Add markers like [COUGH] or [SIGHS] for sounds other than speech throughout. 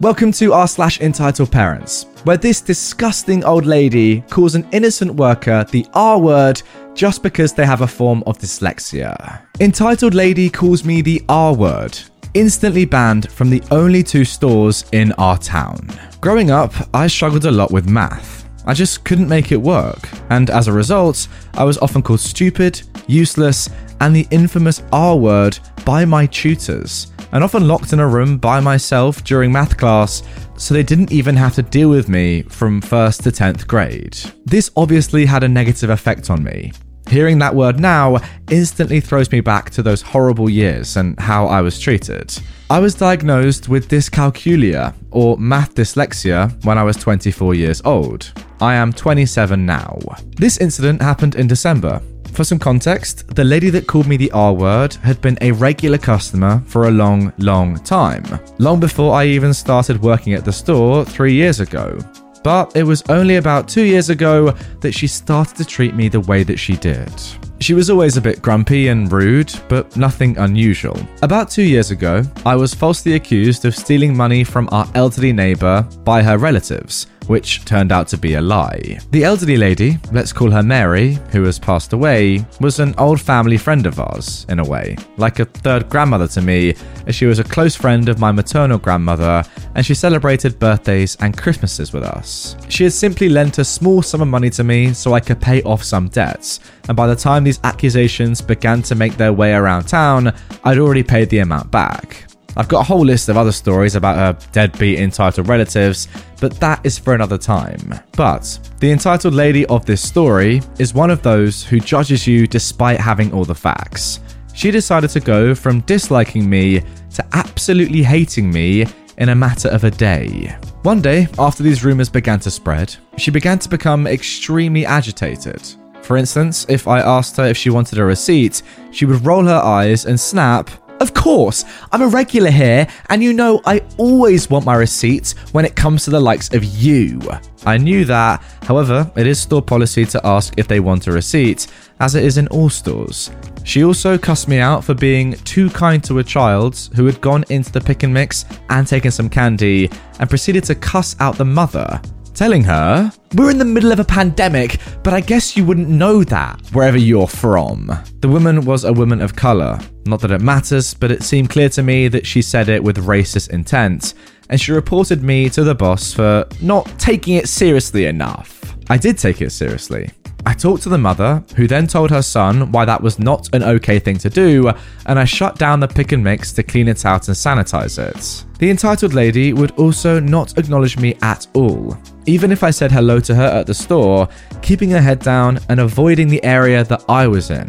Welcome to r slash entitled parents, where this disgusting old lady calls an innocent worker the R word just because they have a form of dyslexia. Entitled lady calls me the R word, instantly banned from the only two stores in our town. Growing up, I struggled a lot with math. I just couldn't make it work, and as a result, I was often called stupid, useless, and the infamous R word by my tutors, and often locked in a room by myself during math class, so they didn't even have to deal with me from 1st to 10th grade. This obviously had a negative effect on me. Hearing that word now instantly throws me back to those horrible years and how I was treated. I was diagnosed with dyscalculia, or math dyslexia, when I was 24 years old. I am 27 now. This incident happened in December, for some context, the lady that called me the R word had been a regular customer for a long, long time, long before I even started working at the store three years ago. But it was only about two years ago that she started to treat me the way that she did. She was always a bit grumpy and rude, but nothing unusual. About two years ago, I was falsely accused of stealing money from our elderly neighbour by her relatives, which turned out to be a lie. The elderly lady, let's call her Mary, who has passed away, was an old family friend of ours, in a way, like a third grandmother to me, as she was a close friend of my maternal grandmother, and she celebrated birthdays and Christmases with us. She had simply lent a small sum of money to me so I could pay off some debts, and by the time these accusations began to make their way around town, I'd already paid the amount back. I've got a whole list of other stories about her deadbeat entitled relatives, but that is for another time. But the entitled lady of this story is one of those who judges you despite having all the facts. She decided to go from disliking me to absolutely hating me in a matter of a day. One day, after these rumours began to spread, she began to become extremely agitated. For instance, if I asked her if she wanted a receipt, she would roll her eyes and snap, of course, I'm a regular here, and you know I always want my receipts when it comes to the likes of you. I knew that, however, it is store policy to ask if they want a receipt, as it is in all stores. She also cussed me out for being too kind to a child who had gone into the pick and mix and taken some candy, and proceeded to cuss out the mother telling her, We're in the middle of a pandemic, but I guess you wouldn't know that wherever you're from. The woman was a woman of colour. Not that it matters, but it seemed clear to me that she said it with racist intent, and she reported me to the boss for not taking it seriously enough. I did take it seriously. I talked to the mother, who then told her son why that was not an okay thing to do, and I shut down the pick and mix to clean it out and sanitize it. The entitled lady would also not acknowledge me at all, even if I said hello to her at the store, keeping her head down and avoiding the area that I was in.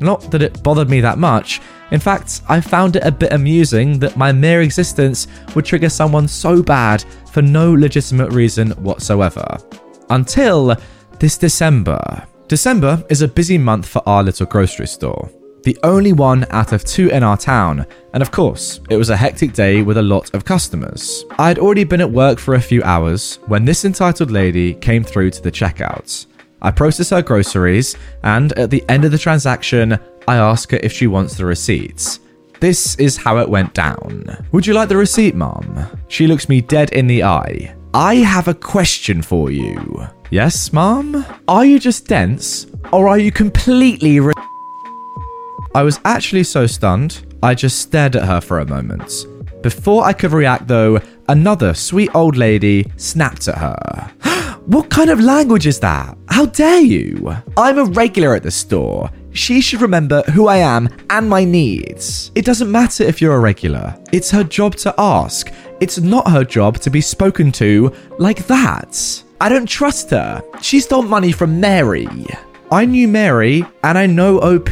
Not that it bothered me that much. In fact, I found it a bit amusing that my mere existence would trigger someone so bad for no legitimate reason whatsoever. Until this December. December is a busy month for our little grocery store. The only one out of two in our town, and of course, it was a hectic day with a lot of customers. I had already been at work for a few hours when this entitled lady came through to the checkout. I process her groceries, and at the end of the transaction, I ask her if she wants the receipts. This is how it went down. Would you like the receipt, Mom? She looks me dead in the eye. I have a question for you. Yes, Mom? Are you just dense, or are you completely. Re- I was actually so stunned, I just stared at her for a moment. Before I could react, though, another sweet old lady snapped at her. [GASPS] what kind of language is that? How dare you? I'm a regular at the store. She should remember who I am and my needs. It doesn't matter if you're a regular, it's her job to ask. It's not her job to be spoken to like that. I don't trust her. She stole money from Mary. I knew Mary and I know OP.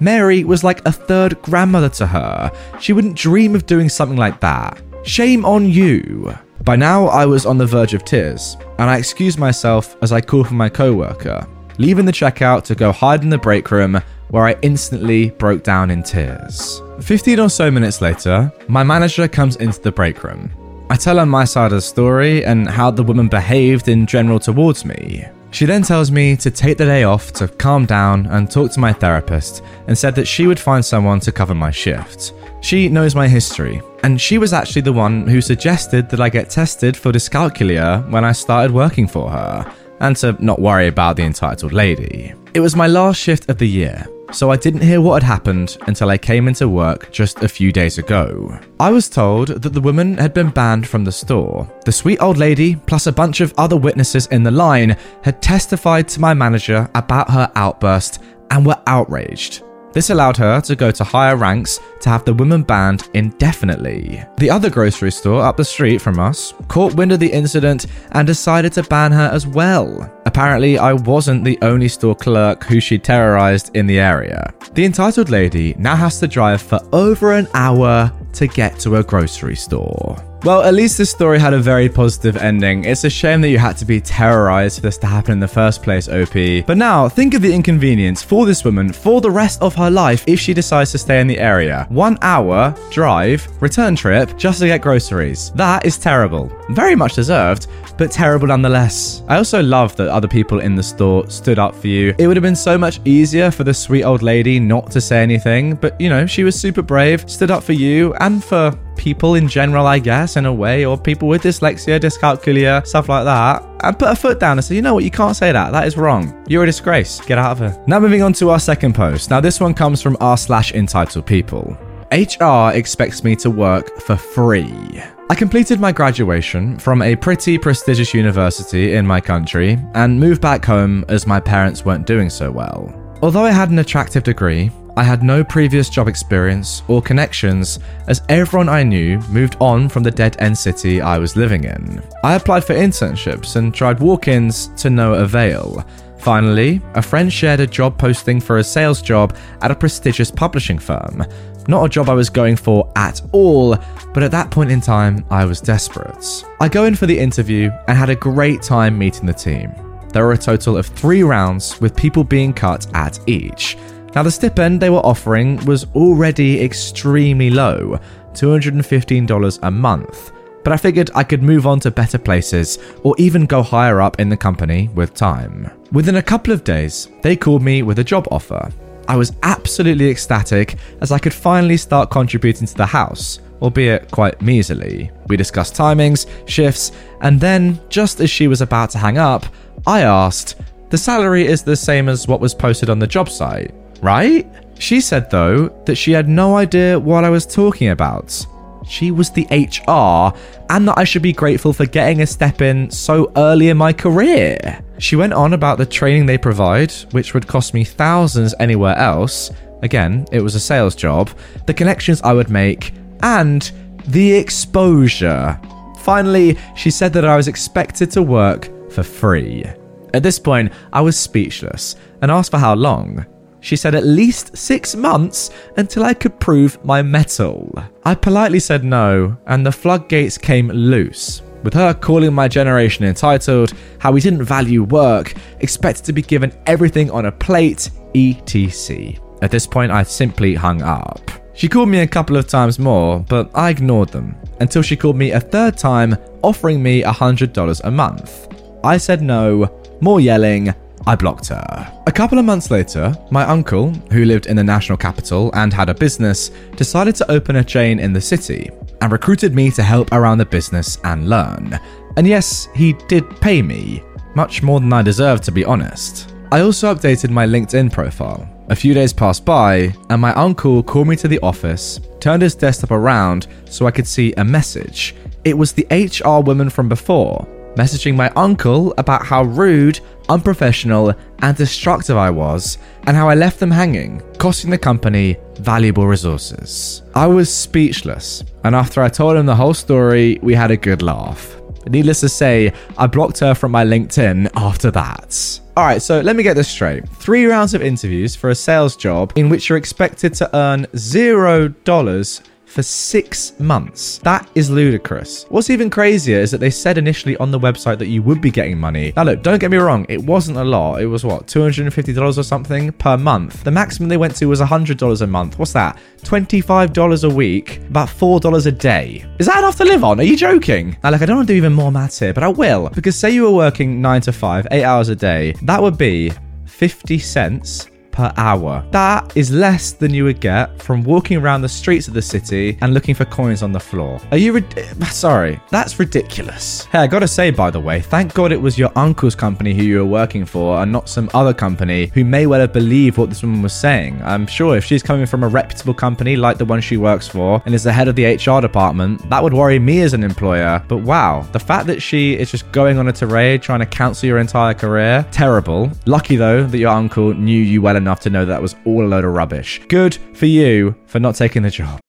Mary was like a third grandmother to her. She wouldn't dream of doing something like that. Shame on you. By now, I was on the verge of tears, and I excused myself as I called for my coworker, leaving the checkout to go hide in the break room where I instantly broke down in tears. 15 or so minutes later, my manager comes into the break room. I tell her my side of the story and how the woman behaved in general towards me. She then tells me to take the day off to calm down and talk to my therapist and said that she would find someone to cover my shift. She knows my history, and she was actually the one who suggested that I get tested for dyscalculia when I started working for her, and to not worry about the entitled lady. It was my last shift of the year, so I didn't hear what had happened until I came into work just a few days ago. I was told that the woman had been banned from the store. The sweet old lady, plus a bunch of other witnesses in the line, had testified to my manager about her outburst and were outraged. This allowed her to go to higher ranks to have the woman banned indefinitely. The other grocery store up the street from us caught wind of the incident and decided to ban her as well. Apparently, I wasn't the only store clerk who she terrorized in the area. The entitled lady now has to drive for over an hour to get to a grocery store. Well, at least this story had a very positive ending. It's a shame that you had to be terrorized for this to happen in the first place, OP. But now, think of the inconvenience for this woman for the rest of her life if she decides to stay in the area. One hour drive, return trip, just to get groceries. That is terrible. Very much deserved, but terrible nonetheless. I also love that other people in the store stood up for you. It would have been so much easier for the sweet old lady not to say anything, but you know, she was super brave, stood up for you and for people in general, I guess, in a way, or people with dyslexia, dyscalculia, stuff like that, and put a foot down and say, you know what, you can't say that. That is wrong. You're a disgrace. Get out of here. Now, moving on to our second post. Now, this one comes from r slash entitled people. HR expects me to work for free. I completed my graduation from a pretty prestigious university in my country and moved back home as my parents weren't doing so well. Although I had an attractive degree, I had no previous job experience or connections as everyone I knew moved on from the dead end city I was living in. I applied for internships and tried walk ins to no avail. Finally, a friend shared a job posting for a sales job at a prestigious publishing firm. Not a job I was going for at all, but at that point in time, I was desperate. I go in for the interview and had a great time meeting the team. There were a total of three rounds with people being cut at each. Now, the stipend they were offering was already extremely low $215 a month, but I figured I could move on to better places or even go higher up in the company with time. Within a couple of days, they called me with a job offer. I was absolutely ecstatic as I could finally start contributing to the house, albeit quite measly. We discussed timings, shifts, and then, just as she was about to hang up, I asked, The salary is the same as what was posted on the job site right? She said, though, that she had no idea what I was talking about. She was the HR, and that I should be grateful for getting a step in so early in my career. She went on about the training they provide, which would cost me thousands anywhere else. Again, it was a sales job, the connections I would make, and the exposure. Finally, she said that I was expected to work for free. At this point, I was speechless and asked for how long. She said at least six months until I could prove my mettle. I politely said no, and the floodgates came loose. With her calling my generation entitled, how we didn't value work, expected to be given everything on a plate, etc. At this point, I simply hung up. She called me a couple of times more, but I ignored them until she called me a third time, offering me $100 a month. I said no, more yelling, I blocked her. A couple of months later, my uncle, who lived in the national capital and had a business, decided to open a chain in the city and recruited me to help around the business and learn. And yes, he did pay me, much more than I deserved to be honest. I also updated my LinkedIn profile. A few days passed by, and my uncle called me to the office, turned his desktop around so I could see a message. It was the HR woman from before, messaging my uncle about how rude, unprofessional, and destructive I was, and how I left them hanging, costing the company valuable resources. I was speechless, and after I told him the whole story, we had a good laugh. Needless to say, I blocked her from my LinkedIn after that. All right, so let me get this straight. Three rounds of interviews for a sales job in which you're expected to earn zero dollars for six months. That is ludicrous. What's even crazier is that they said initially on the website that you would be getting money. Now, look, don't get me wrong, it wasn't a lot. It was what, $250 or something per month? The maximum they went to was $100 a month. What's that? $25 a week, about $4 a day. Is that enough to live on? Are you joking? Now, look, I don't want to do even more maths here, but I will. Because say you were working 9 to 5, 8 hours a day, that would be 50 cents per hour. That is less than you would get from walking around the streets of the city and looking for coins on the floor. Are you [SIGHS] sorry? That's ridiculous. Hey, I gotta say, by the way, thank God it was your uncle's company who you were working for and not some other company who may well have believed what this woman was saying. I'm sure if she's coming from a reputable company like the one she works for and is the head of the HR department, that would worry me as an employer. But wow, the fact that she is just going on a tirade trying to cancel your entire career, terrible. Lucky though that your uncle knew you well enough to know that was all a load of rubbish. Good for you for not taking the job.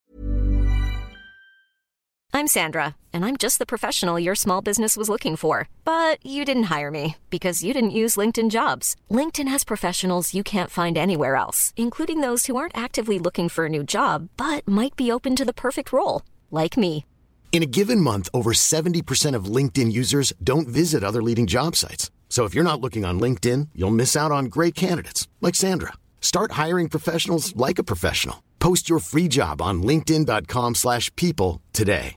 I'm Sandra, and I'm just the professional your small business was looking for. But you didn't hire me because you didn't use LinkedIn jobs. LinkedIn has professionals you can't find anywhere else, including those who aren't actively looking for a new job but might be open to the perfect role, like me. In a given month, over 70% of LinkedIn users don't visit other leading job sites. So if you're not looking on LinkedIn, you'll miss out on great candidates like Sandra. Start hiring professionals like a professional. Post your free job on linkedin.com/people today.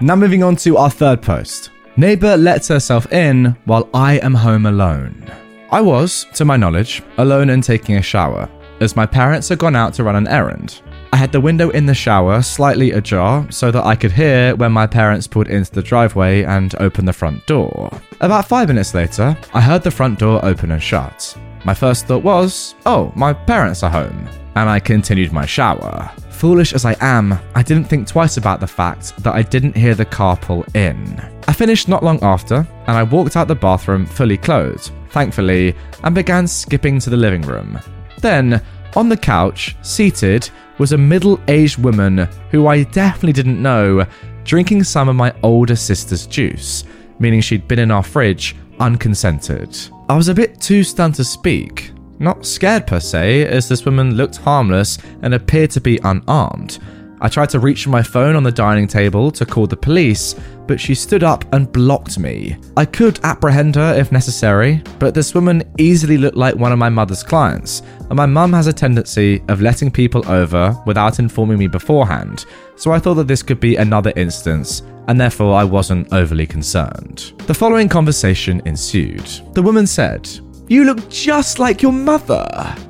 Now moving on to our third post. Neighbor lets herself in while I am home alone. I was, to my knowledge, alone and taking a shower, as my parents had gone out to run an errand. I had the window in the shower slightly ajar so that I could hear when my parents pulled into the driveway and opened the front door. About five minutes later, I heard the front door open and shut. My first thought was, oh, my parents are home. And I continued my shower. Foolish as I am, I didn't think twice about the fact that I didn't hear the car pull in. I finished not long after, and I walked out the bathroom fully clothed, thankfully, and began skipping to the living room. Then, on the couch, seated, was a middle aged woman who I definitely didn't know, drinking some of my older sister's juice, meaning she'd been in our fridge unconsented. I was a bit too stunned to speak. Not scared per se, as this woman looked harmless and appeared to be unarmed. I tried to reach for my phone on the dining table to call the police, but she stood up and blocked me. I could apprehend her if necessary, but this woman easily looked like one of my mother's clients, and my mum has a tendency of letting people over without informing me beforehand, so I thought that this could be another instance, and therefore I wasn't overly concerned. The following conversation ensued. The woman said, You look just like your mother.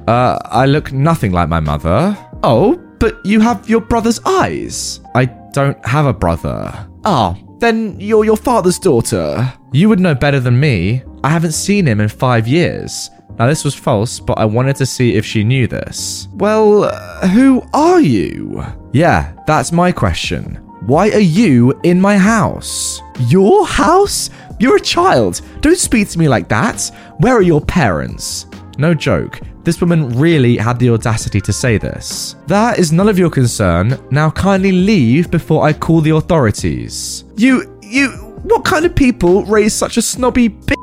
Uh, I look nothing like my mother. Oh, but you have your brother's eyes. I don't have a brother. Ah, then you're your father's daughter. You would know better than me. I haven't seen him in five years. Now, this was false, but I wanted to see if she knew this. Well, uh, who are you? Yeah, that's my question. Why are you in my house? Your house? You're a child. Don't speak to me like that. Where are your parents? No joke. This woman really had the audacity to say this. That is none of your concern. Now kindly leave before I call the authorities. You, you, what kind of people raise such a snobby b?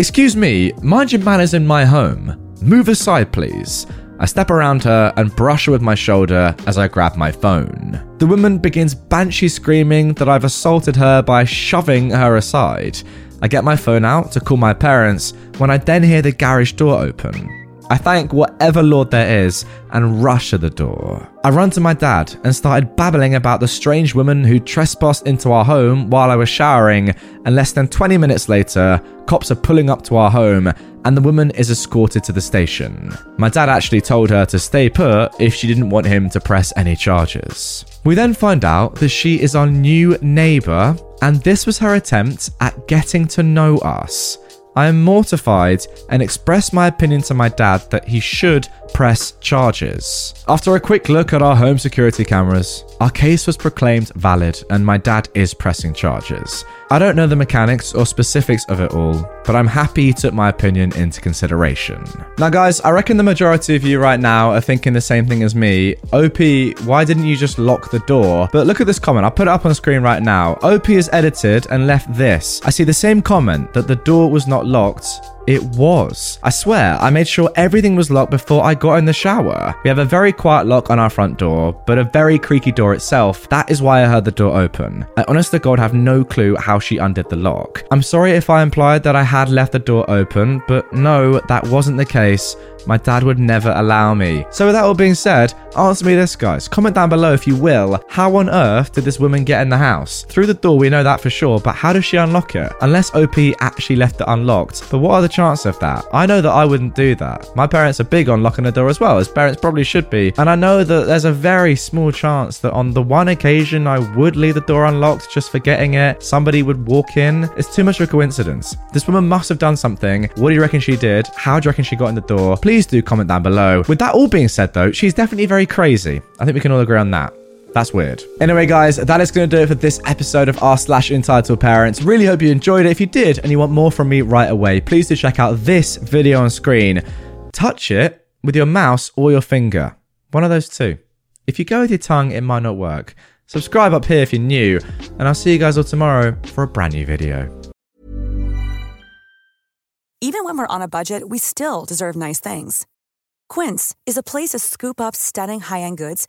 Excuse me, mind your manners in my home. Move aside, please. I step around her and brush her with my shoulder as I grab my phone. The woman begins banshee screaming that I've assaulted her by shoving her aside. I get my phone out to call my parents when I then hear the garage door open. I thank whatever Lord there is and rush to the door. I run to my dad and started babbling about the strange woman who trespassed into our home while I was showering, and less than 20 minutes later, cops are pulling up to our home and the woman is escorted to the station. My dad actually told her to stay put if she didn't want him to press any charges. We then find out that she is our new neighbour, and this was her attempt at getting to know us. I am mortified and express my opinion to my dad that he should press charges. After a quick look at our home security cameras, our case was proclaimed valid and my dad is pressing charges. I don't know the mechanics or specifics of it all, but I'm happy he took my opinion into consideration. Now, guys, I reckon the majority of you right now are thinking the same thing as me. OP, why didn't you just lock the door? But look at this comment. I'll put it up on screen right now. OP is edited and left this. I see the same comment that the door was not locked it was. I swear, I made sure everything was locked before I got in the shower. We have a very quiet lock on our front door, but a very creaky door itself. That is why I heard the door open. I honest to God have no clue how she undid the lock. I'm sorry if I implied that I had left the door open, but no, that wasn't the case. My dad would never allow me. So, with that all being said, answer me this, guys. Comment down below if you will. How on earth did this woman get in the house? Through the door, we know that for sure, but how does she unlock it? Unless OP actually left it unlocked. But what are the chances of that? I know that I wouldn't do that. My parents are big on locking the door as well, as parents probably should be. And I know that there's a very small chance that on the one occasion I would leave the door unlocked just forgetting it, somebody would walk in. It's too much of a coincidence. This woman must have done something. What do you reckon she did? How do you reckon she got in the door? Please do comment down below. With that all being said, though, she's definitely very crazy. I think we can all agree on that. That's weird. Anyway, guys, that is going to do it for this episode of r slash entitled parents. Really hope you enjoyed it. If you did and you want more from me right away, please do check out this video on screen. Touch it with your mouse or your finger. One of those two. If you go with your tongue, it might not work. Subscribe up here if you're new, and I'll see you guys all tomorrow for a brand new video. Even when we're on a budget, we still deserve nice things. Quince is a place to scoop up stunning high end goods